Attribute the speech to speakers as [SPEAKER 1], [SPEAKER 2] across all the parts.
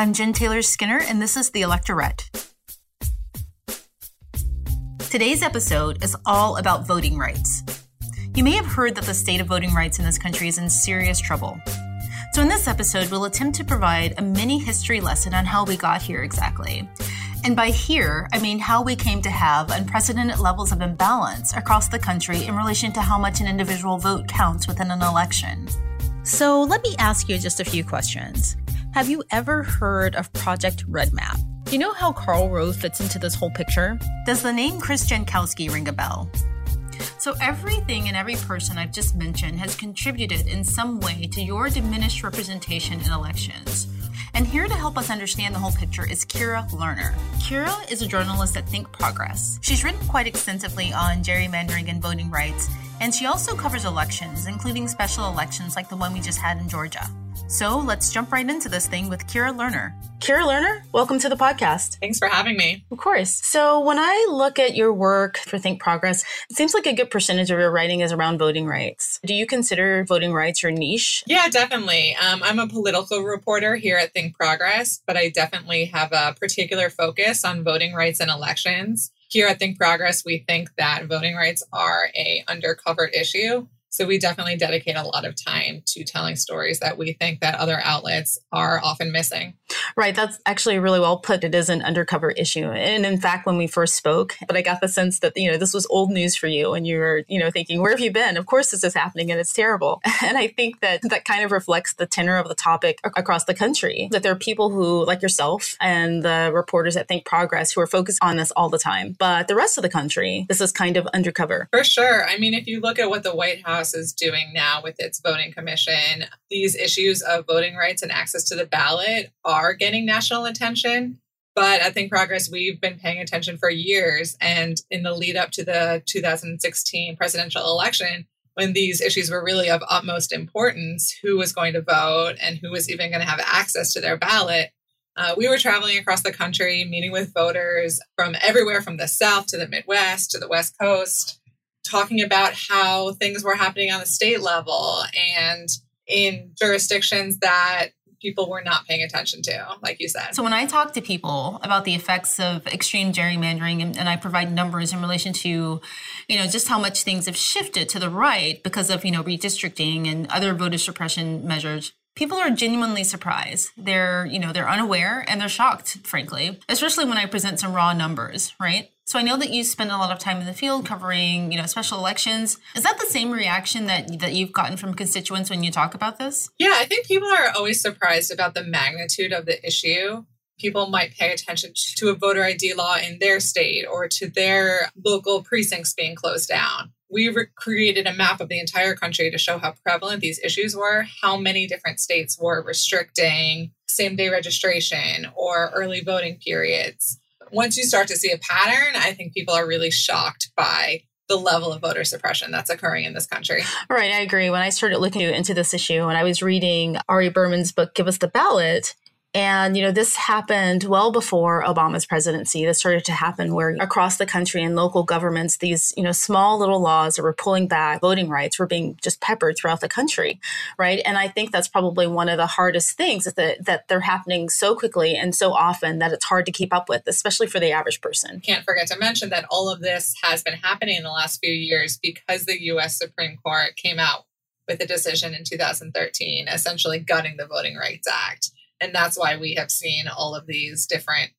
[SPEAKER 1] I'm Jen Taylor Skinner, and this is The Electorate. Today's episode is all about voting rights. You may have heard that the state of voting rights in this country is in serious trouble. So, in this episode, we'll attempt to provide a mini history lesson on how we got here exactly. And by here, I mean how we came to have unprecedented levels of imbalance across the country in relation to how much an individual vote counts within an election. So, let me ask you just a few questions. Have you ever heard of Project Red Map? Do you know how Karl Rove fits into this whole picture? Does the name Chris Jankowski ring a bell? So, everything and every person I've just mentioned has contributed in some way to your diminished representation in elections. And here to help us understand the whole picture is Kira Lerner. Kira is a journalist at Think Progress. She's written quite extensively on gerrymandering and voting rights, and she also covers elections, including special elections like the one we just had in Georgia. So let's jump right into this thing with Kira Lerner. Kira Lerner, welcome to the podcast.
[SPEAKER 2] Thanks for having me.
[SPEAKER 1] Of course. So when I look at your work for Think Progress, it seems like a good percentage of your writing is around voting rights. Do you consider voting rights your niche?
[SPEAKER 2] Yeah, definitely. Um, I'm a political reporter here at Think Progress, but I definitely have a particular focus on voting rights and elections. Here at Think Progress, we think that voting rights are a undercovered issue so we definitely dedicate a lot of time to telling stories that we think that other outlets are often missing.
[SPEAKER 1] Right. That's actually really well put. It is an undercover issue. And in fact, when we first spoke, but I got the sense that, you know, this was old news for you and you were, you know, thinking, where have you been? Of course this is happening and it's terrible. And I think that that kind of reflects the tenor of the topic across the country, that there are people who, like yourself and the reporters at Think Progress, who are focused on this all the time. But the rest of the country, this is kind of undercover.
[SPEAKER 2] For sure. I mean, if you look at what the White House House is doing now with its voting commission, these issues of voting rights and access to the ballot are getting national attention. But at Think Progress, we've been paying attention for years. And in the lead up to the 2016 presidential election, when these issues were really of utmost importance, who was going to vote and who was even going to have access to their ballot, uh, we were traveling across the country, meeting with voters from everywhere from the South to the Midwest to the West Coast talking about how things were happening on the state level and in jurisdictions that people were not paying attention to, like you said.
[SPEAKER 1] So when I talk to people about the effects of extreme gerrymandering and, and, I provide numbers in relation to, you know, just how much things have shifted to the right because of, you know, redistricting and other voter suppression measures, people are genuinely surprised. They're, you know, they're unaware and they're shocked, frankly, especially when I present some raw numbers, right? So I know that you spend a lot of time in the field covering, you know, special elections. Is that the same reaction that that you've gotten from constituents when you talk about this?
[SPEAKER 2] Yeah, I think people are always surprised about the magnitude of the issue. People might pay attention to a voter ID law in their state or to their local precincts being closed down. We re- created a map of the entire country to show how prevalent these issues were, how many different states were restricting same day registration or early voting periods once you start to see a pattern, I think people are really shocked by the level of voter suppression that's occurring in this country.
[SPEAKER 1] Right, I agree. When I started looking into this issue and I was reading Ari Berman's book, Give Us the Ballot, and, you know, this happened well before Obama's presidency. This started to happen where across the country in local governments, these, you know, small little laws that were pulling back voting rights were being just peppered throughout the country. Right. And I think that's probably one of the hardest things is that, that they're happening so quickly and so often that it's hard to keep up with, especially for the average person.
[SPEAKER 2] Can't forget to mention that all of this has been happening in the last few years because the U.S. Supreme Court came out with a decision in 2013, essentially gutting the Voting Rights Act and that's why we have seen all of these different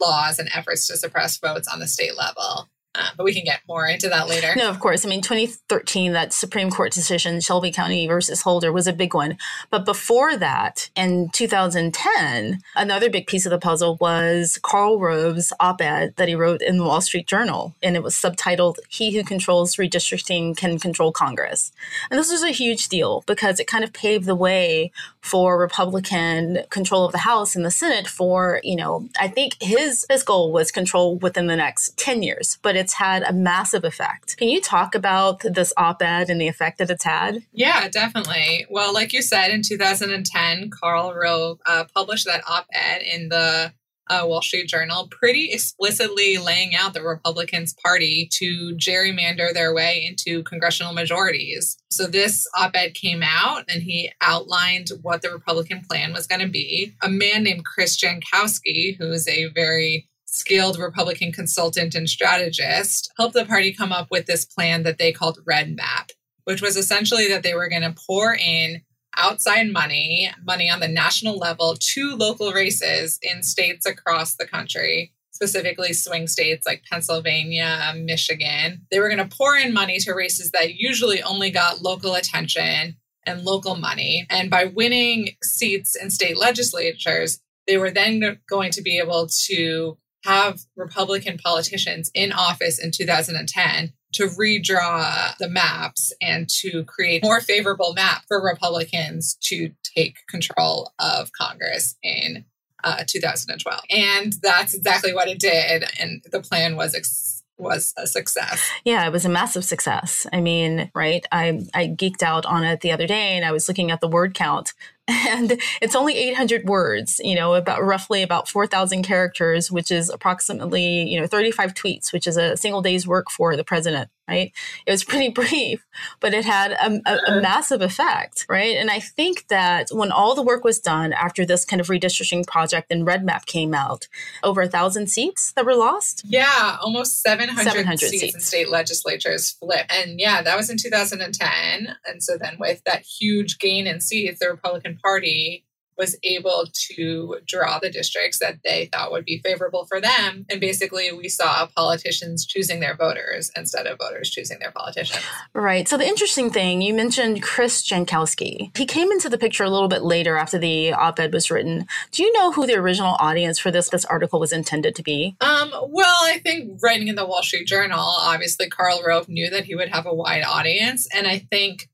[SPEAKER 2] laws and efforts to suppress votes on the state level. But we can get more into that later.
[SPEAKER 1] No, of course. I mean, 2013, that Supreme Court decision, Shelby County versus Holder, was a big one. But before that, in 2010, another big piece of the puzzle was Karl Rove's op ed that he wrote in the Wall Street Journal. And it was subtitled, He Who Controls Redistricting Can Control Congress. And this was a huge deal because it kind of paved the way for Republican control of the House and the Senate for, you know, I think his, his goal was control within the next 10 years. But it's had a massive effect. Can you talk about this op ed and the effect that it's had?
[SPEAKER 2] Yeah, definitely. Well, like you said, in 2010, Karl Rove uh, published that op ed in the uh, Wall Street Journal, pretty explicitly laying out the Republicans' party to gerrymander their way into congressional majorities. So this op ed came out and he outlined what the Republican plan was going to be. A man named Chris Jankowski, who is a very skilled Republican consultant and strategist, helped the party come up with this plan that they called Red Map, which was essentially that they were going to pour in outside money, money on the national level to local races in states across the country, specifically swing states like Pennsylvania, Michigan. They were going to pour in money to races that usually only got local attention and local money. And by winning seats in state legislatures, they were then going to be able to have Republican politicians in office in 2010 to redraw the maps and to create more favorable map for Republicans to take control of Congress in uh, 2012. And that's exactly what it did. And the plan was ex- was a success.
[SPEAKER 1] Yeah, it was a massive success. I mean, right? I I geeked out on it the other day and I was looking at the word count and it's only 800 words you know about roughly about 4000 characters which is approximately you know 35 tweets which is a single day's work for the president right? It was pretty brief but it had a, a, a, massive effect right? And i think that when all the work was done after this kind of redistricting project and red map came out. Over a thousand seats that were lost?
[SPEAKER 2] Yeah almost 700, 700 seats, seats in state legislatures flipped. And yeah that was in 2010 and so then with that huge gain in seats the republican Party was able to draw the districts that they thought would be favorable for them. And basically, we saw politicians choosing their voters instead of voters choosing their politicians.
[SPEAKER 1] Right. So, the interesting thing, you mentioned Chris Jankowski. He came into the picture a little bit later after the op ed was written. Do you know who the original audience for this, this article was intended to be?
[SPEAKER 2] Um, well, I think writing in the Wall Street Journal, obviously, Karl Rove knew that he would have a wide audience. And I think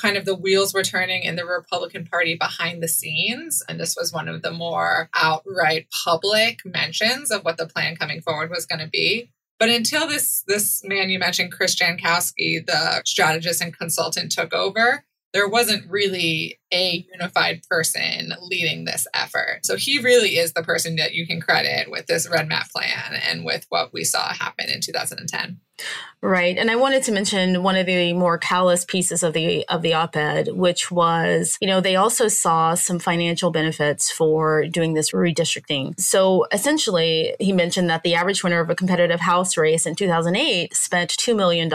[SPEAKER 2] kind of the wheels were turning in the Republican Party behind the scenes. And this was one of the more outright public mentions of what the plan coming forward was going to be. But until this this man you mentioned, Chris Jankowski, the strategist and consultant, took over, there wasn't really a unified person leading this effort. So he really is the person that you can credit with this Red Map plan and with what we saw happen in 2010.
[SPEAKER 1] Right. And I wanted to mention one of the more callous pieces of the of the op-ed, which was, you know, they also saw some financial benefits for doing this redistricting. So essentially, he mentioned that the average winner of a competitive House race in 2008 spent $2 million,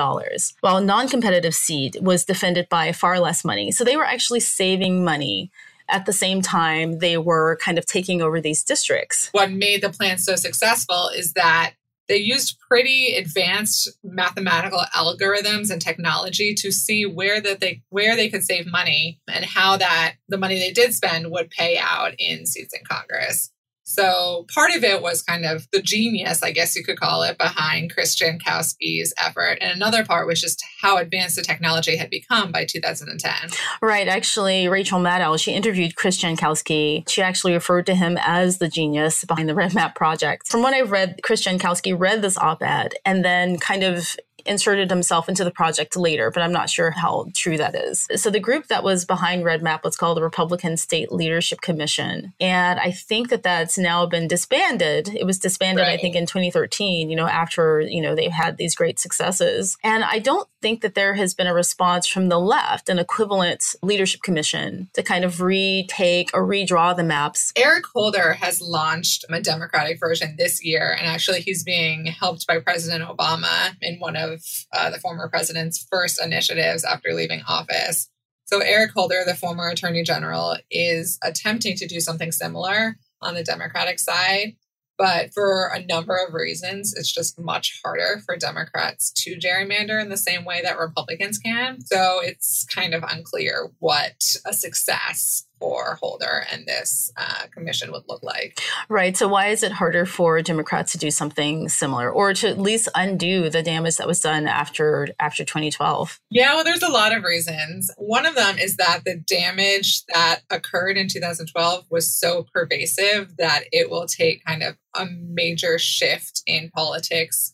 [SPEAKER 1] while a non-competitive seat was defended by far less money. So they were actually saving money at the same time they were kind of taking over these districts.
[SPEAKER 2] What made the plan so successful is that they used pretty advanced mathematical algorithms and technology to see where that they where they could save money and how that the money they did spend would pay out in seats in Congress. So part of it was kind of the genius, I guess you could call it, behind Chris Jankowski's effort. And another part was just how advanced the technology had become by 2010.
[SPEAKER 1] Right. Actually, Rachel Maddow, she interviewed Chris Jankowski. She actually referred to him as the genius behind the Red Map project. From what I've read, Chris Jankowski read this op-ed and then kind of inserted himself into the project later, but I'm not sure how true that is. So the group that was behind Red Map was called the Republican State Leadership Commission. And I think that that's now been disbanded. It was disbanded, right. I think, in 2013, you know, after, you know, they had these great successes. And I don't think that there has been a response from the left, an equivalent leadership commission to kind of retake or redraw the maps.
[SPEAKER 2] Eric Holder has launched a Democratic version this year. And actually, he's being helped by President Obama in one of of uh, the former president's first initiatives after leaving office. So, Eric Holder, the former attorney general, is attempting to do something similar on the Democratic side. But for a number of reasons, it's just much harder for Democrats to gerrymander in the same way that Republicans can. So it's kind of unclear what a success for Holder and this uh, commission would look like.
[SPEAKER 1] Right. So why is it harder for Democrats to do something similar, or to at least undo the damage that was done after after 2012?
[SPEAKER 2] Yeah, well, there's a lot of reasons. One of them is that the damage that occurred in 2012 was so pervasive that it will take kind of a major shift in politics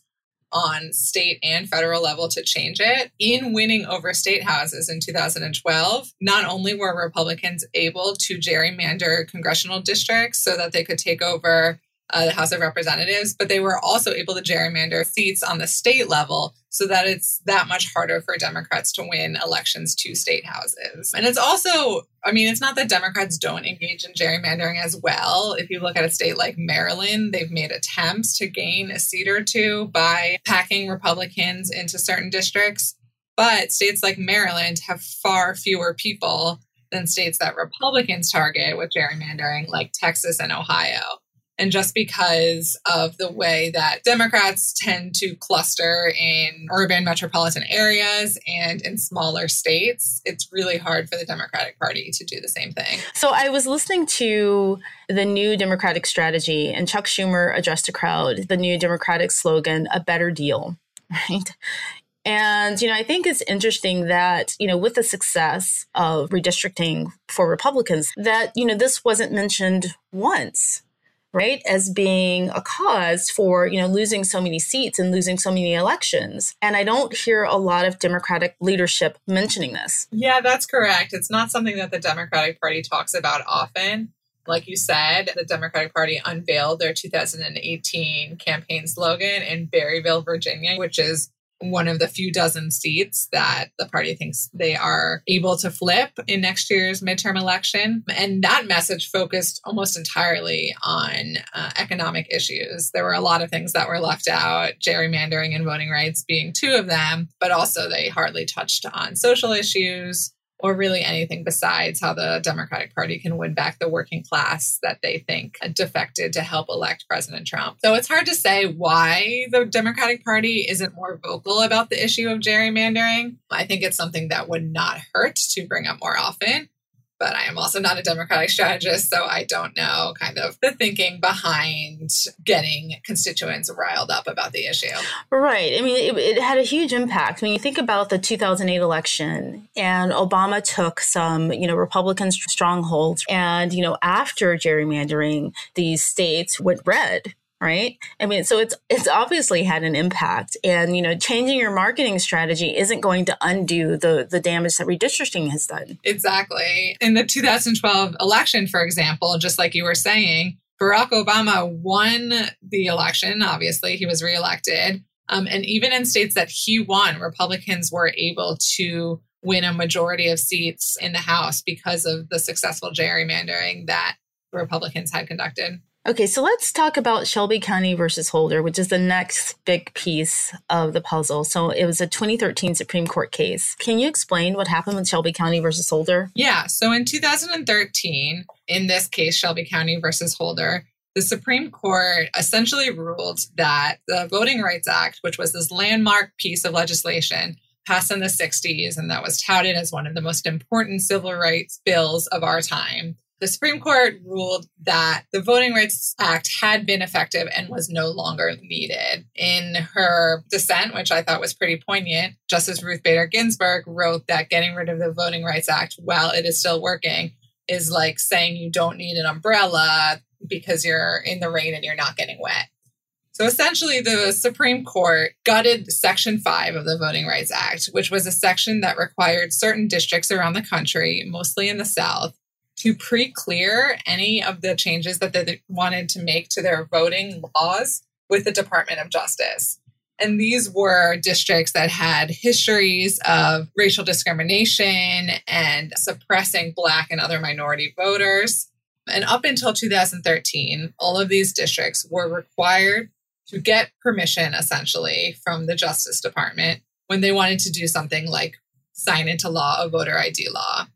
[SPEAKER 2] on state and federal level to change it. In winning over state houses in 2012, not only were Republicans able to gerrymander congressional districts so that they could take over uh, the House of Representatives, but they were also able to gerrymander seats on the state level so that it's that much harder for Democrats to win elections to state houses. And it's also, I mean, it's not that Democrats don't engage in gerrymandering as well. If you look at a state like Maryland, they've made attempts to gain a seat or two by packing Republicans into certain districts. But states like Maryland have far fewer people than states that Republicans target with gerrymandering, like Texas and Ohio. And just because of the way that Democrats tend to cluster in urban metropolitan areas and in smaller states, it's really hard for the Democratic Party to do the same thing.
[SPEAKER 1] So I was listening to the new Democratic strategy, and Chuck Schumer addressed a crowd, the new Democratic slogan, a better deal, right? And, you know, I think it's interesting that, you know, with the success of redistricting for Republicans, that, you know, this wasn't mentioned once right as being a cause for you know losing so many seats and losing so many elections. And i don't hear a lot of democratic leadership mentioning this.
[SPEAKER 2] Yeah that's correct. It's not something that the democratic party talks about often. Like you said, the Democratic Party unveiled their 2018 campaign slogan in Berryville, Virginia, which is one of the few dozen seats that the party thinks they are able to flip in next year's midterm election. And that message focused almost entirely on uh, economic issues. There were a lot of things that were left out, gerrymandering and voting rights being two of them, but also they hardly touched on social issues or really anything besides how the Democratic Party can win back the working class that they think defected to help elect President Trump. So it's hard to say why the Democratic Party isn't more vocal about the issue of gerrymandering. I think it's something that would not hurt to bring up more often but I am also not a democratic strategist, so I don't know kind of the thinking behind getting constituents riled up about the issue.
[SPEAKER 1] Right. I mean, it, it, had a huge impact. When you think about the 2008 election and Obama took some, you know, Republican strongholds, and, you know, after gerrymandering, these states went red right? I mean so it's it's obviously had an impact. And you know changing your marketing strategy isn't going to undo the the damage that redistricting has done.
[SPEAKER 2] Exactly. In the 2012 election for example just like you were saying barack obama won the election obviously he was reelected. Um, and even in states that he won republicans were able to win a majority of seats in the house because of the successful gerrymandering that republicans had conducted
[SPEAKER 1] Okay, so let's talk about Shelby County versus Holder, which is the next big piece of the puzzle. So it was a 2013 Supreme Court case. Can you explain what happened with Shelby County versus Holder?
[SPEAKER 2] Yeah, so in 2013, in this case, Shelby County versus Holder, the Supreme Court essentially ruled that the Voting Rights Act, which was this landmark piece of legislation passed in the 60s and that was touted as one of the most important civil rights bills of our time, the Supreme Court ruled that the Voting Rights Act had been effective and was no longer needed. In her dissent, which I thought was pretty poignant, Justice Ruth Bader Ginsburg wrote that getting rid of the Voting Rights Act while it is still working is like saying you don't need an umbrella because you're in the rain and you're not getting wet. So essentially, the Supreme Court gutted Section 5 of the Voting Rights Act, which was a section that required certain districts around the country, mostly in the South, to pre clear any of the changes that they wanted to make to their voting laws with the Department of Justice. And these were districts that had histories of racial discrimination and suppressing Black and other minority voters. And up until 2013, all of these districts were required to get permission essentially from the Justice Department when they wanted to do something like sign into law a voter ID law.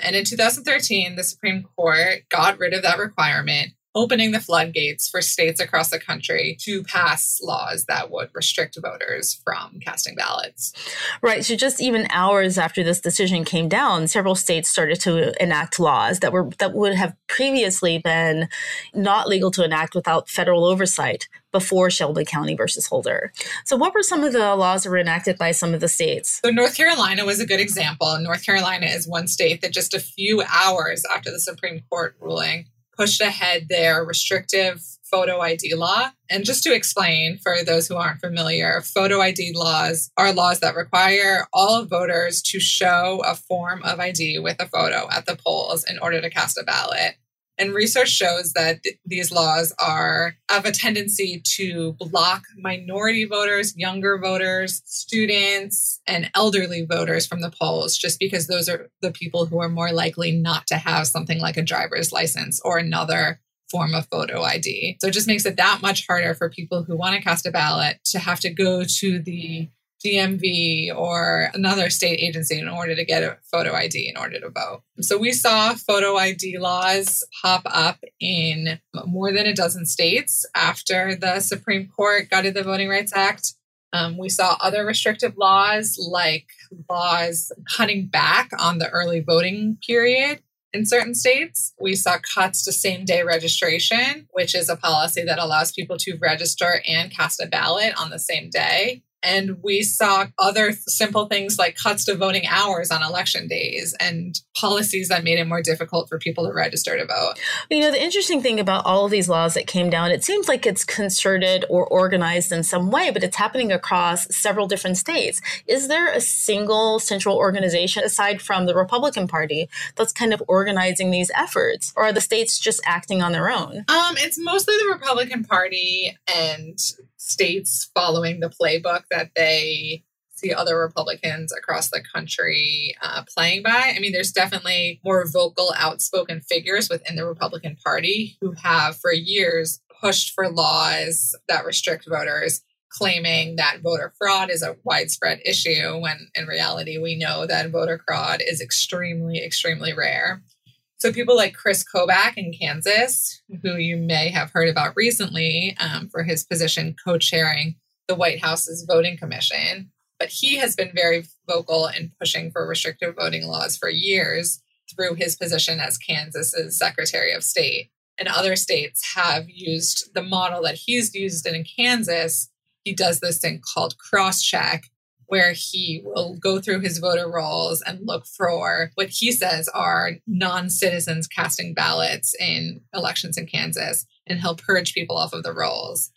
[SPEAKER 2] And in 2013, the Supreme Court got rid of that requirement, opening the floodgates for states across the country to pass laws that would restrict voters from casting ballots.
[SPEAKER 1] Right. So just even hours after this decision came down, several states started to enact laws that were that would have previously been not legal to enact without federal oversight before Shelby County versus Holder. So, what were some of the laws that were enacted by some of the states?
[SPEAKER 2] So, North Carolina was a good example. North Carolina is one state that just a few hours after the Supreme Court ruling pushed ahead their restrictive photo ID law. And just to explain for those who aren't familiar, photo ID laws are laws that require all voters to show a form of ID with a photo at the polls in order to cast a ballot. And research shows that th- these laws are of a tendency to block minority voters, younger voters, students, and elderly voters from the polls, just because those are the people who are more likely not to have something like a driver's license or another form of photo ID. So it just makes it that much harder for people who want to cast a ballot to have to go to the DMV or another state agency in order to get a photo ID in order to vote. So we saw photo ID laws pop up in more than a dozen states after the Supreme Court gutted the Voting Rights Act. Um, we saw other restrictive laws like laws cutting back on the early voting period in certain states. We saw cuts to same day registration, which is a policy that allows people to register and cast a ballot on the same day. And we saw other simple things like cuts to voting hours on election days and policies that made it more difficult for people to register to vote.
[SPEAKER 1] You know, the interesting thing about all of these laws that came down, it seems like it's concerted or organized in some way, but it's happening across several different states. Is there a single central organization aside from the Republican Party that's kind of organizing these efforts? Or are the states just acting on their own?
[SPEAKER 2] Um, it's mostly the Republican Party and states following the playbook that they see other Republicans across the country uh, playing by. I mean, there's definitely more vocal, outspoken figures within the Republican Party who have for years pushed for laws that restrict voters, claiming that voter fraud is a widespread issue, when in reality, we know that voter fraud is extremely, extremely rare. So people like Chris Kobach in Kansas, who you may have heard about recently um, for his position co-chairing the White House's voting commission, but he has been very vocal in pushing for restrictive voting laws for years through his position as Kansas's Secretary of State. And other states have used the model that he's used in Kansas. He does this thing called cross check, where he will go through his voter rolls and look for what he says are non citizens casting ballots in elections in Kansas, and he'll purge people off of the rolls.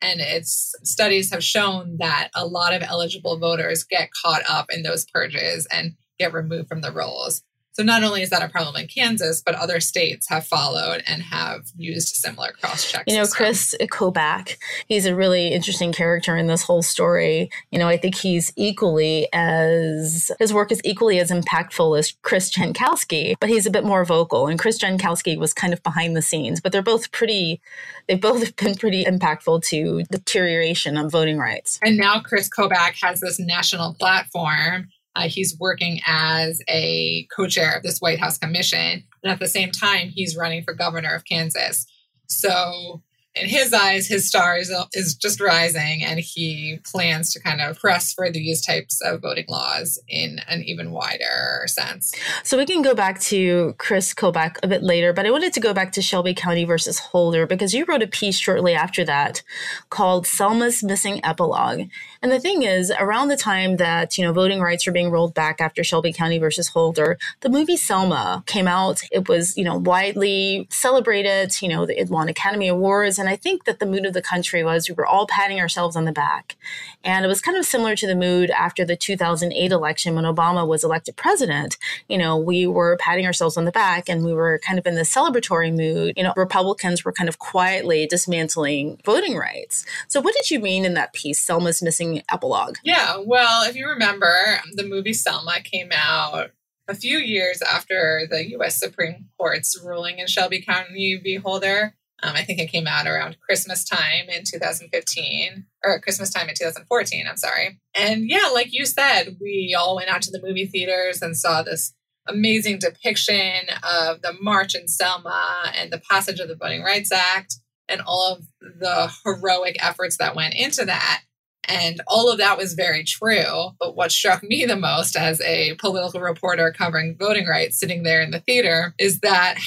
[SPEAKER 2] And its studies have shown that a lot of eligible voters get caught up in those purges and get removed from the rolls. So not only is that a problem in Kansas, but other states have followed and have used similar cross checks.
[SPEAKER 1] You know, Chris Kobach, he's a really interesting character in this whole story. You know, I think he's equally as his work is equally as impactful as Chris Jankowski, but he's a bit more vocal. And Chris Jankowski was kind of behind the scenes, but they're both pretty. They've both been pretty impactful to deterioration of voting rights.
[SPEAKER 2] And now Chris Kobach has this national platform uh, he's working as a co chair of this White House commission. And at the same time, he's running for governor of Kansas. So in his eyes, his star is, is just rising, and he plans to kind of press for these types of voting laws in an even wider sense.
[SPEAKER 1] So we can go back to Chris Kobach a bit later, but I wanted to go back to Shelby County versus Holder because you wrote a piece shortly after that called Selma's Missing Epilogue. And the thing is, around the time that, you know, voting rights were being rolled back after Shelby County versus Holder, the movie Selma came out. It was, you know, widely celebrated, you know, it won Academy Awards. And I think that the mood of the country was we were all patting ourselves on the back. And it was kind of similar to the mood after the 2008 election when Obama was elected president. You know, we were patting ourselves on the back and we were kind of in the celebratory mood. You know, Republicans were kind of quietly dismantling voting rights. So, what did you mean in that piece, Selma's missing epilogue?
[SPEAKER 2] Yeah, well, if you remember, the movie Selma came out a few years after the U.S. Supreme Court's ruling in Shelby County v. Holder. Um, I think it came out around Christmas time in 2015 or Christmas time in 2014. I'm sorry. And yeah, like you said, we all went out to the movie theaters and saw this amazing depiction of the march in Selma and the passage of the Voting Rights Act and all of the heroic efforts that went into that. And all of that was very true. But what struck me the most as a political reporter covering voting rights sitting there in the theater is that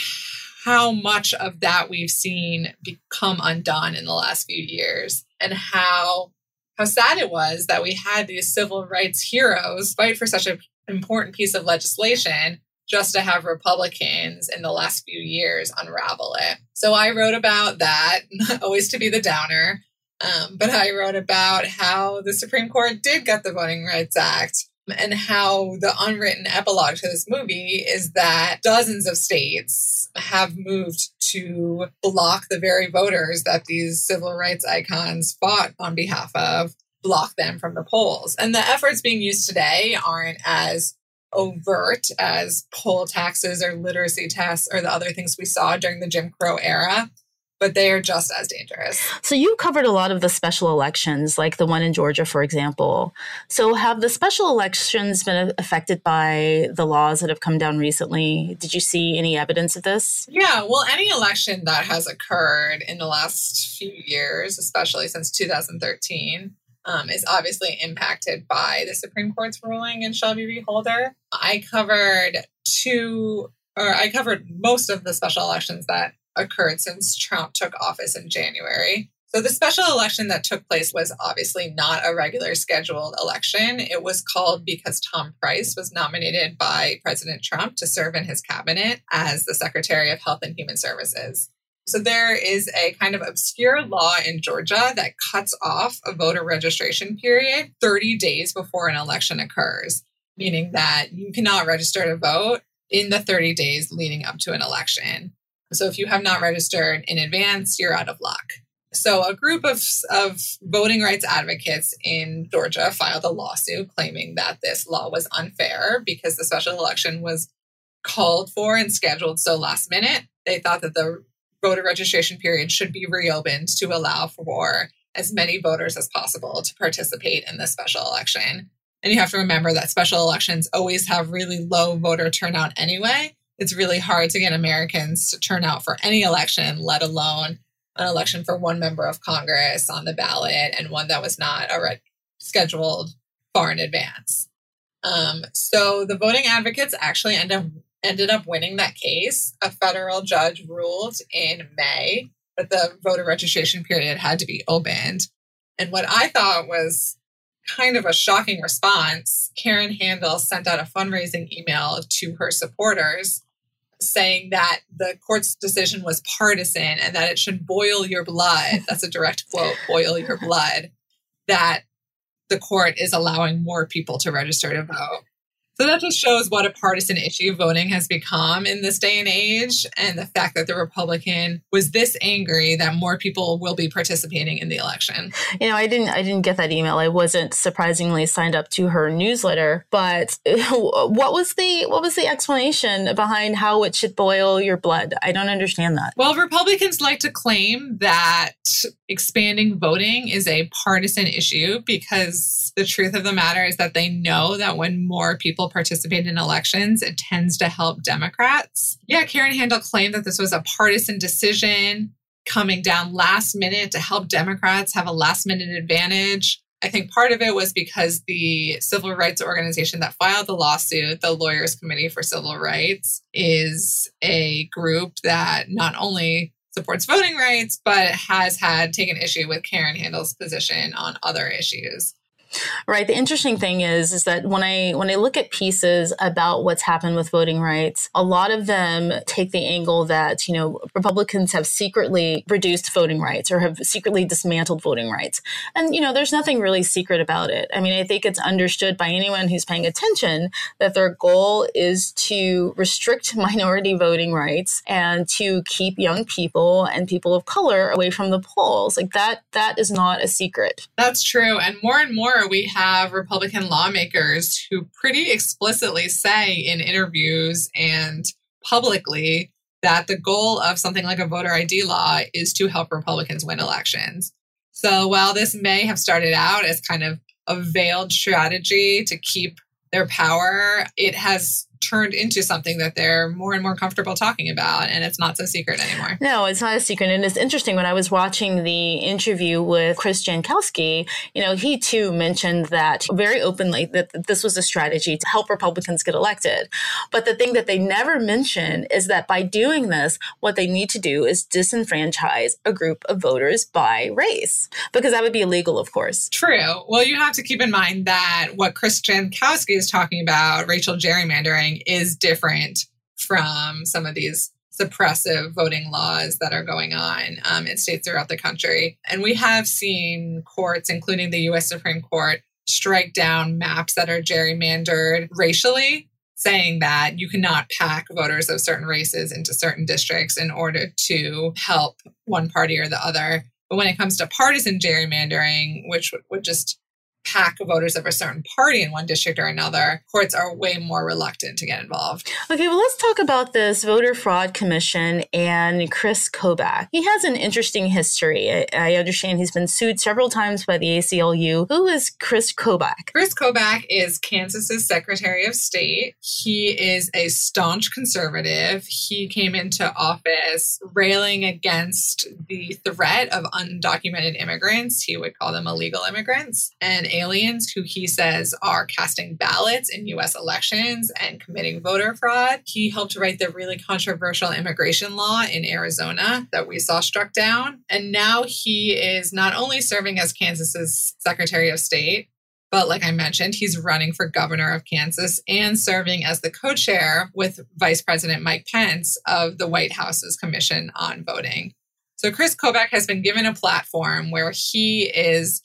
[SPEAKER 2] how much of that we've seen become undone in the last few years and how how sad it was that we had these civil rights heroes fight for such an important piece of legislation just to have Republicans in the last few years unravel it. So I wrote about that, not always to be the downer. Um, but I wrote about how the Supreme Court did get the Voting Rights Act and how the unwritten epilogue to this movie is that dozens of states have moved to block the very voters that these civil rights icons fought on behalf of, block them from the polls. And the efforts being used today aren't as overt as poll taxes or literacy tests or the other things we saw during the Jim Crow era but they are just as dangerous.
[SPEAKER 1] So you covered a lot of the special elections, like the one in Georgia, for example. So have the special elections been affected by the laws that have come down recently? Did you see any evidence of this?
[SPEAKER 2] Yeah, well, any election that has occurred in the last few years, especially since 2013, um, is obviously impacted by the Supreme Court's ruling in Shelby v. Holder. I covered two, or I covered most of the special elections that occurred since Trump took office in January. So the special election that took place was obviously not a regular scheduled election. It was called because Tom Price was nominated by President Trump to serve in his cabinet as the Secretary of Health and Human Services. So there is a kind of obscure law in Georgia that cuts off a voter registration period 30 days before an election occurs, meaning that you cannot register to vote in the 30 days leading up to an election. So if you have not registered in advance, you're out of luck. So a group of, of voting rights advocates in Georgia filed a lawsuit claiming that this law was unfair because the special election was called for and scheduled so last minute. They thought that the voter registration period should be reopened to allow for as many voters as possible to participate in the special election. And you have to remember that special elections always have really low voter turnout anyway it's really hard to get Americans to turn out for any election, let alone an election for one member of Congress on the ballot and one that was not already scheduled far in advance. Um, so the voting advocates actually end up ended up winning that case. A federal judge ruled in May that the voter registration period had to be opened. And what I thought was kind of a shocking response, Karen Handel sent out a fundraising email to her supporters saying that the court's decision was partisan and that it should boil your blood. That's a direct quote boil your blood. That the court is allowing more people to register to vote. So that just shows what a partisan issue voting has become in this day and age, and the fact that the Republican was this angry that more people will be participating in the election.
[SPEAKER 1] You know, I didn't, I didn't get that email. I wasn't surprisingly signed up to her newsletter. But what was the, what was the explanation behind how it should boil your blood? I don't understand that.
[SPEAKER 2] Well, Republicans like to claim that expanding voting is a partisan issue because the truth of the matter is that they know that when more people participate in elections, it tends to help Democrats. Yeah, Karen Handel claimed that this was a partisan decision coming down last minute to help Democrats have a last minute advantage. I think part of it was because the civil rights organization that filed the lawsuit, the Lawyers Committee for Civil Rights, is a group that not only supports voting rights, but has had taken issue with Karen Handel's position on other issues.
[SPEAKER 1] Right. The interesting thing is, is that when I when I look at pieces about what's happened with voting rights, a lot of them take the angle that you know Republicans have secretly reduced voting rights or have secretly dismantled voting rights, and you know there's nothing really secret about it. I mean, I think it's understood by anyone who's paying attention that their goal is to restrict minority voting rights and to keep young people and people of color away from the polls. Like that, that is not a secret.
[SPEAKER 2] That's true, and more and more we have Republican lawmakers who pretty explicitly say in interviews and publicly that the goal of something like a voter ID law is to help Republicans win elections. So while this may have started out as kind of a veiled strategy to keep their power, it has turned into something that they're more and more comfortable talking about and it's not so secret anymore.
[SPEAKER 1] No, it's not a secret. And it's interesting when I was watching the interview with Chris Jankowski, you know, he too mentioned that very openly that this was a strategy to help Republicans get elected. But the thing that they never mention is that by doing this, what they need to do is disenfranchise a group of voters by race, because that would be illegal, of course.
[SPEAKER 2] True. Well, you have to keep in mind that what Chris Jankowski is talking about, racial gerrymandering, voting is different from some of these suppressive voting laws that are going on um, in states throughout the country. And we have seen courts, including the US Supreme Court, strike down maps that are gerrymandered racially, saying that you cannot pack voters of certain races into certain districts in order to help one party or the other. But when it comes to partisan gerrymandering, which would just pack voters of a certain party in one district or another, courts are way more reluctant to get involved.
[SPEAKER 1] Okay, well, let's talk about this Voter Fraud Commission and Chris Kobach. He has an interesting history. I, I understand he's been sued several times by the ACLU. Who is Chris Kobach?
[SPEAKER 2] Chris Kobach is Kansas's Secretary of State. He is a staunch conservative. He came into office railing against the threat of undocumented immigrants. He would call them illegal immigrants. And aliens who he says are casting ballots in US elections and committing voter fraud. He helped write the really controversial immigration law in Arizona that we saw struck down. And now he is not only serving as Kansas's Secretary of State, but like I mentioned, he's running for governor of Kansas and serving as the co chair with Vice President Mike Pence of the White House's Commission on Voting. So Chris Kobach has been given a platform where he is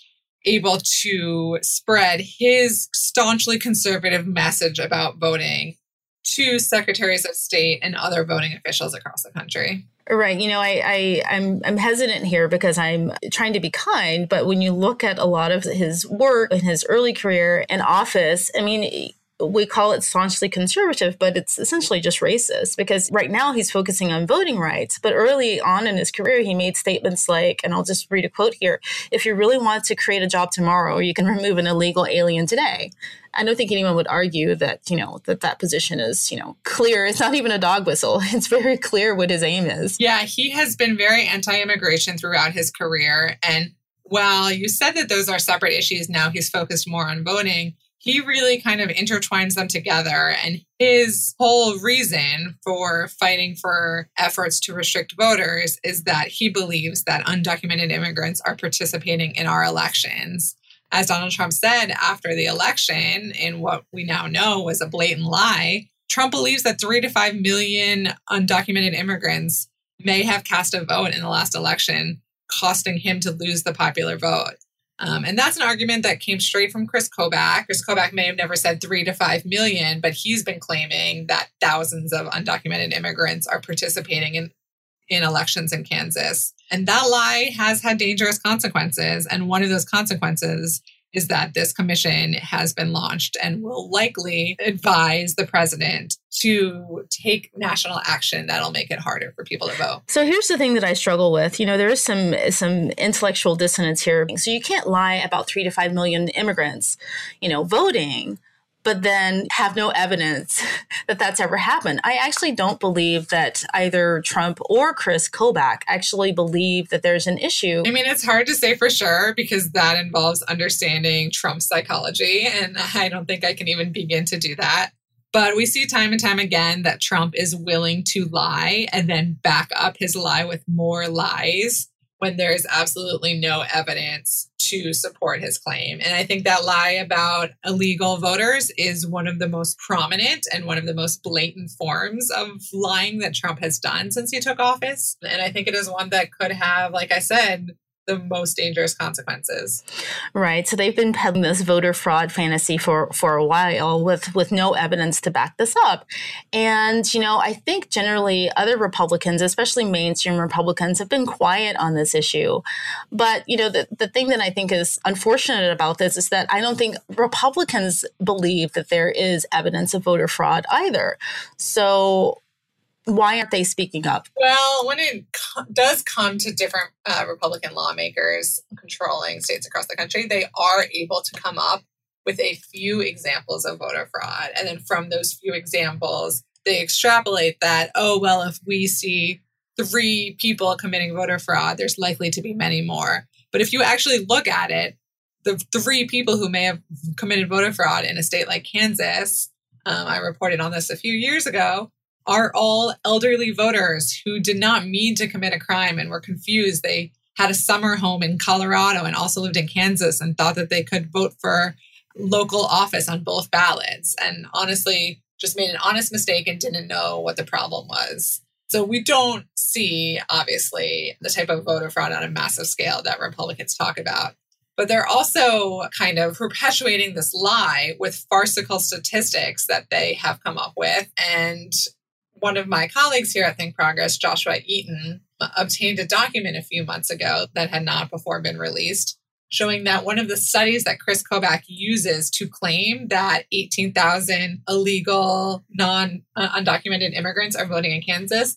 [SPEAKER 2] able to spread his staunchly conservative message about voting to secretaries of state and other voting officials across the country.
[SPEAKER 1] Right. You know, I, I I'm I'm hesitant here because I'm trying to be kind, but when you look at a lot of his work in his early career in office, I mean, we call it staunchly conservative, but it's essentially just racist because right now he's focusing on voting rights. But early on in his career, he made statements like, and I'll just read a quote here if you really want to create a job tomorrow, you can remove an illegal alien today. I don't think anyone would argue that, you know, that that position is, you know, clear. It's not even a dog whistle. It's very clear what his aim is.
[SPEAKER 2] Yeah, he has been very anti immigration throughout his career. And while you said that those are separate issues, now he's focused more on voting he really kind of intertwines them together. And his whole reason for fighting for efforts to restrict voters is that he believes that undocumented immigrants are participating in our elections. As Donald Trump said after the election, in what we now know was a blatant lie, Trump believes that three to five million undocumented immigrants may have cast a vote in the last election, costing him to lose the popular vote. Um, and that's an argument that came straight from Chris Kobach. Chris Kobach may have never said three to five million, but he's been claiming that thousands of undocumented immigrants are participating in, in elections in Kansas. And that lie has had dangerous consequences. And one of those consequences is that this commission has been launched and will likely advise the president to take national action that'll make it harder for people to vote.
[SPEAKER 1] So here's the thing that I struggle with. You know, there is some some intellectual dissonance here. So you can't lie about 3 to 5 million immigrants, you know, voting but then have no evidence that that's ever happened. I actually don't believe that either Trump or Chris Kobach actually believe that there's an issue.
[SPEAKER 2] I mean, it's hard to say for sure because that involves understanding Trump's psychology, and I don't think I can even begin to do that. But we see time and time again that Trump is willing to lie and then back up his lie with more lies when there is absolutely no evidence to support his claim. And I think that lie about illegal voters is one of the most prominent and one of the most blatant forms of lying that Trump has done since he took office. And I think it is one that could have, like I said, the most dangerous consequences.
[SPEAKER 1] Right. So they've been peddling this voter fraud fantasy for for a while with with no evidence to back this up. And you know, I think generally other Republicans, especially mainstream Republicans have been quiet on this issue. But, you know, the the thing that I think is unfortunate about this is that I don't think Republicans believe that there is evidence of voter fraud either. So why aren't they speaking up?
[SPEAKER 2] Well, when it co- does come to different uh, Republican lawmakers controlling states across the country, they are able to come up with a few examples of voter fraud. And then from those few examples, they extrapolate that, oh, well, if we see three people committing voter fraud, there's likely to be many more. But if you actually look at it, the three people who may have committed voter fraud in a state like Kansas, um, I reported on this a few years ago, are all elderly voters who did not mean to commit a crime and were confused. They had a summer home in Colorado and also lived in Kansas and thought that they could vote for local office on both ballots. And honestly, just made an honest mistake and didn't know what the problem was. So we don't see, obviously, the type of voter fraud on a massive scale that Republicans talk about. But they're also kind of perpetuating this lie with farcical statistics that they have come up with. And one of my colleagues here at Think Progress, Joshua Eaton, obtained a document a few months ago that had not before been released showing that one of the studies that Chris Kobach uses to claim that 18,000 illegal, non uh, undocumented immigrants are voting in Kansas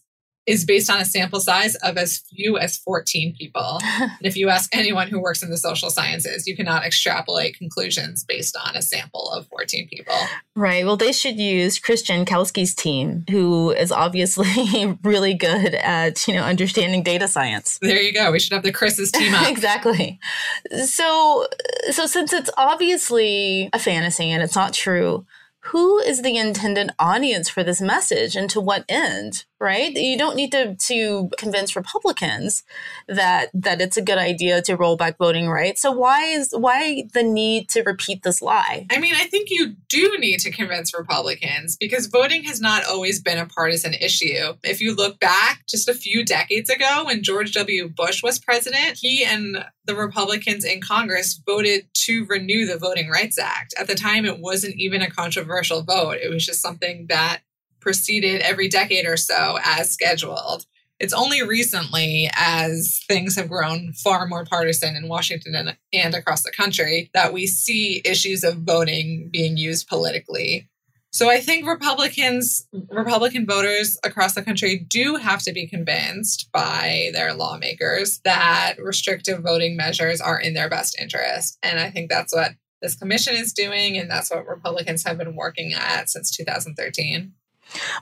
[SPEAKER 2] is based on a sample size of as few as 14 people. and if you ask anyone who works in the social sciences, you cannot extrapolate conclusions based on a sample of 14 people.
[SPEAKER 1] Right. Well, they should use Chris Jankowski's team, who is obviously really good at, you know, understanding data science.
[SPEAKER 2] There you go. We should have the Chris's team up.
[SPEAKER 1] exactly. So so since it's obviously a fantasy and it's not true, who is the intended audience for this message and to what end? Right? You don't need to, to convince Republicans that that it's a good idea to roll back voting rights. So why is why the need to repeat this lie?
[SPEAKER 2] I mean, I think you do need to convince Republicans because voting has not always been a partisan issue. If you look back just a few decades ago when George W. Bush was president, he and the Republicans in Congress voted to renew the Voting Rights Act. At the time, it wasn't even a controversial vote. It was just something that proceeded every decade or so as scheduled. It's only recently, as things have grown far more partisan in Washington and, and across the country, that we see issues of voting being used politically. So I think Republicans, Republican voters across the country do have to be convinced by their lawmakers that restrictive voting measures are in their best interest. And I think that's what this commission is doing, and that's what Republicans have been working at since 2013.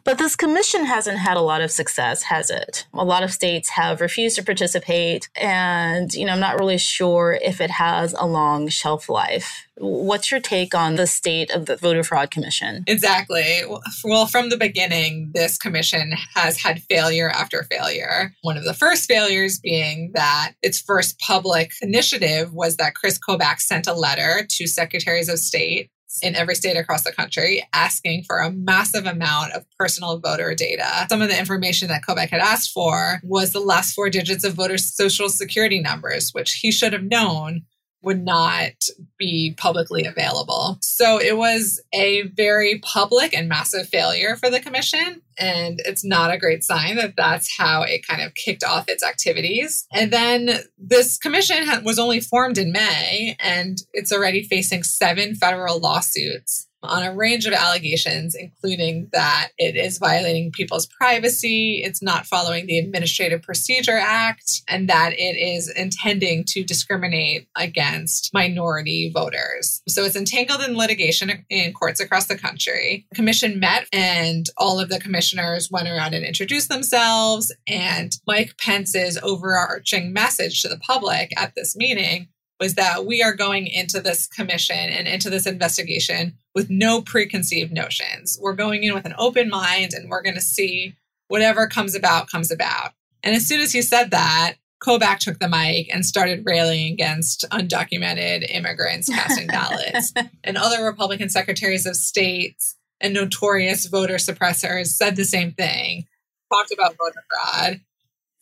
[SPEAKER 1] But this commission hasn't had a lot of success, has it? A lot of states have refused to participate, and you know, I'm not really sure if it has a long shelf life. What's your take on the state of the Voter Fraud Commission?
[SPEAKER 2] Exactly. Well, from the beginning, this commission has had failure after failure. One of the first failures being that its first public initiative was that Chris Kobach sent a letter to secretaries of state in every state across the country asking for a massive amount of personal voter data. Some of the information that Kobach had asked for was the last four digits of voters' social security numbers, which he should have known would not be publicly available. So it was a very public and massive failure for the commission. And it's not a great sign that that's how it kind of kicked off its activities. And then this commission was only formed in May, and it's already facing seven federal lawsuits on a range of allegations, including that it is violating people's privacy, it's not following the Administrative Procedure Act, and that it is intending to discriminate against minority voters. So it's entangled in litigation in courts across the country. The commission met, and all of the commissioners went around and introduced themselves. And Mike Pence's overarching message to the public at this meeting was that we are going into this commission and into this investigation with no preconceived notions. We're going in with an open mind and we're going to see whatever comes about, comes about. And as soon as he said that, Kobach took the mic and started railing against undocumented immigrants casting ballots. and other Republican secretaries of state and notorious voter suppressors said the same thing, talked about voter fraud.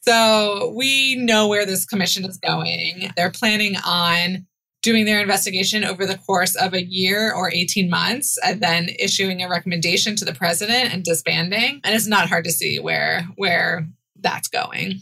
[SPEAKER 2] So we know where this commission is going. They're planning on doing their investigation over the course of a year or 18 months and then issuing a recommendation to the president and disbanding. And it's not hard to see where where that's going.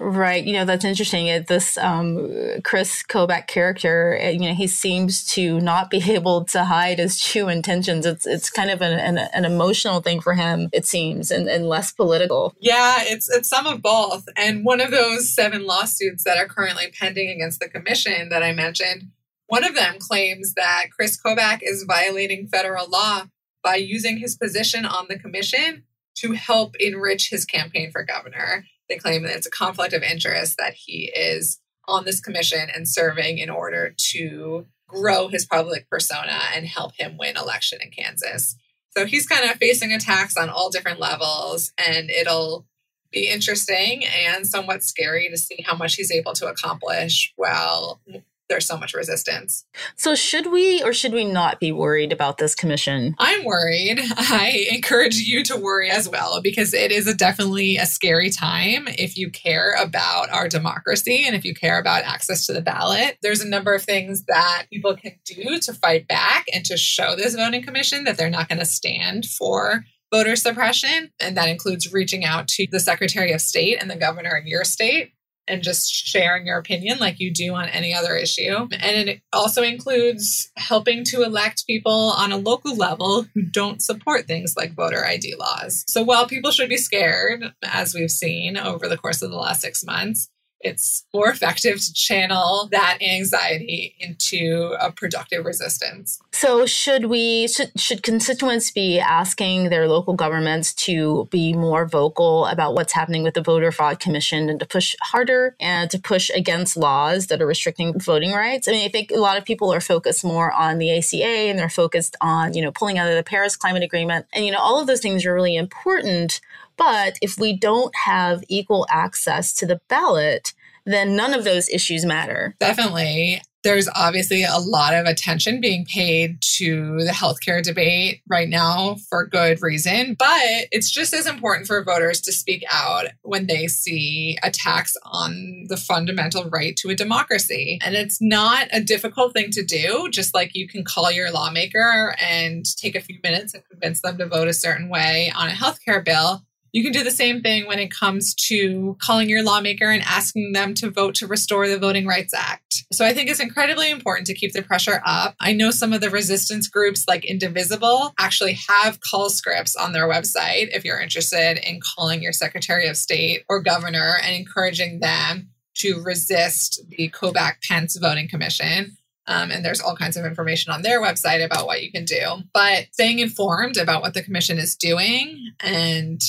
[SPEAKER 1] Right. You know, that's interesting. This um, Chris Kobach character, uh, you know, he seems to not be able to hide his true intentions. It's it's kind of an, an, an emotional thing for him, it seems, and, and less political.
[SPEAKER 2] Yeah, it's it's some of both. And one of those seven lawsuits that are currently pending against the commission that I mentioned, one of them claims that Chris Kobach is violating federal law by using his position on the commission to help enrich his campaign for governor. They claim that it's a conflict of interest that he is on this commission and serving in order to grow his public persona and help him win election in Kansas. So he's kind of facing attacks on all different levels, and it'll be interesting and somewhat scary to see how much he's able to accomplish while there's so much resistance.
[SPEAKER 1] So, should we or should we not be worried about this commission?
[SPEAKER 2] I'm worried. I encourage you to worry as well because it is a definitely a scary time if you care about our democracy and if you care about access to the ballot. There's a number of things that people can do to fight back and to show this voting commission that they're not going to stand for voter suppression. And that includes reaching out to the Secretary of State and the governor of your state and just sharing your opinion like you do on any other issue. And it also includes helping to elect people on a local level who don't support things like voter ID laws. So while people should be scared, as we've seen over the course of the last six months, it's more effective to channel that anxiety into a productive resistance.
[SPEAKER 1] So should we should should constituents be asking their local governments to be more vocal about what's happening with the voter fraud commission and to push harder and to push against laws that are restricting voting rights? I mean, I think a lot of people are focused more on the ACA and they're focused on, you know, pulling out of the Paris climate agreement. And you know, all of those things are really important, but if we don't have equal access to the ballot, then none of those issues matter.
[SPEAKER 2] Definitely. There's obviously a lot of attention being paid to the healthcare debate right now for good reason, but it's just as important for voters to speak out when they see attacks on the fundamental right to a democracy. And it's not a difficult thing to do, just like you can call your lawmaker and take a few minutes and convince them to vote a certain way on a healthcare bill. You can do the same thing when it comes to calling your lawmaker and asking them to vote to restore the Voting Rights Act. So I think it's incredibly important to keep the pressure up. I know some of the resistance groups like Indivisible actually have call scripts on their website if you're interested in calling your Secretary of State or governor and encouraging them to resist the Kobach Pence voting commission. Um, and there's all kinds of information on their website about what you can do. But staying informed about what the commission is doing and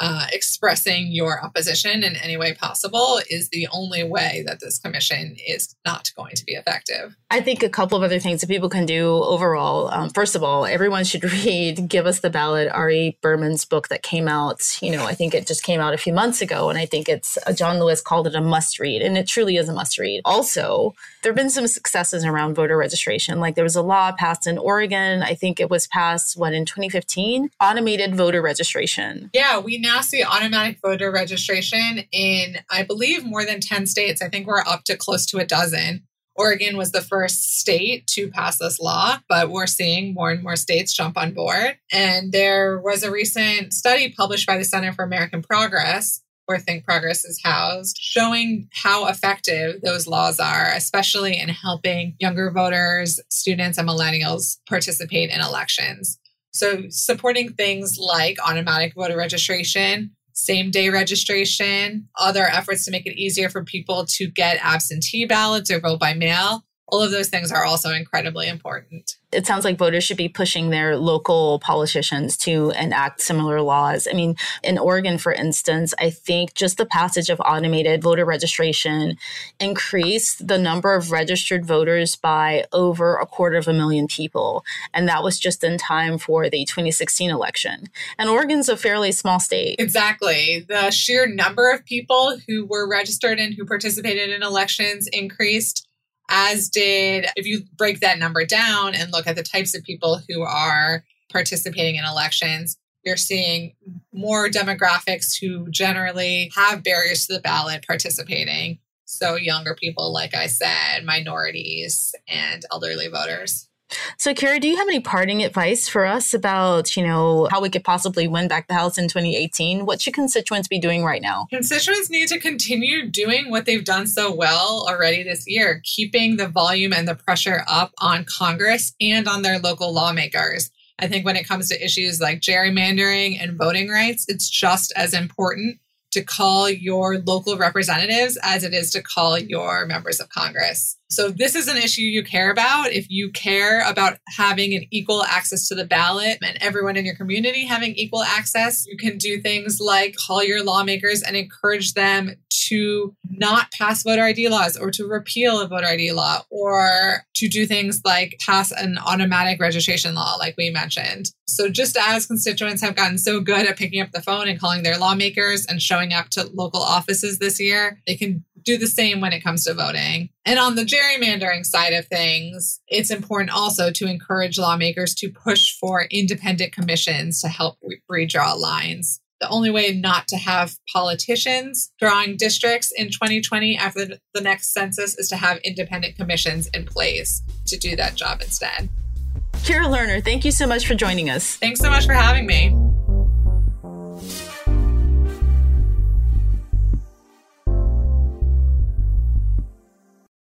[SPEAKER 2] uh, expressing your opposition in any way possible is the only way that this commission is not going to be effective.
[SPEAKER 1] I think a couple of other things that people can do overall. Um, first of all, everyone should read Give Us the Ballot, Ari Berman's book that came out. You know, I think it just came out a few months ago, and I think it's uh, John Lewis called it a must read, and it truly is a must read. Also, there have been some successes around voter registration. Like there was a law passed in Oregon, I think it was passed, what, in 2015? Automated voter registration.
[SPEAKER 2] Yeah, we now see automatic voter registration in, I believe, more than 10 states. I think we're up to close to a dozen. Oregon was the first state to pass this law, but we're seeing more and more states jump on board. And there was a recent study published by the Center for American Progress, where Think Progress is housed, showing how effective those laws are, especially in helping younger voters, students, and millennials participate in elections. So, supporting things like automatic voter registration, same day registration, other efforts to make it easier for people to get absentee ballots or vote by mail, all of those things are also incredibly important
[SPEAKER 1] it sounds like voters should be pushing their local politicians to enact similar laws. I mean, in Oregon, for instance, I think just the passage of automated voter registration increased the number of registered voters by over a quarter of a million people. And that was just in time for the 2016 election. And Oregon's a fairly small state.
[SPEAKER 2] Exactly. The sheer number of people who were registered and who participated in elections increased as did, if you break that number down and look at the types of people who are participating in elections, you're seeing more demographics who generally have barriers to the ballot participating. So, younger people, like I said, minorities, and elderly voters.
[SPEAKER 1] So, Kira, do you have any parting advice for us about, you know, how we could possibly win back the House in 2018? What should constituents be doing right now?
[SPEAKER 2] Constituents need to continue doing what they've done so well already this year, keeping the volume and the pressure up on Congress and on their local lawmakers. I think when it comes to issues like gerrymandering and voting rights, it's just as important to call your local representatives as it is to call your members of Congress. So, this is an issue you care about. If you care about having an equal access to the ballot and everyone in your community having equal access, you can do things like call your lawmakers and encourage them to not pass voter ID laws or to repeal a voter ID law or to do things like pass an automatic registration law, like we mentioned. So, just as constituents have gotten so good at picking up the phone and calling their lawmakers and showing up to local offices this year, they can do the same when it comes to voting. And on the gerrymandering side of things, it's important also to encourage lawmakers to push for independent commissions to help re- redraw lines. The only way not to have politicians drawing districts in 2020 after the next census is to have independent commissions in place to do that job instead.
[SPEAKER 1] Kira Lerner, thank you so much for joining us.
[SPEAKER 2] Thanks so much for having me.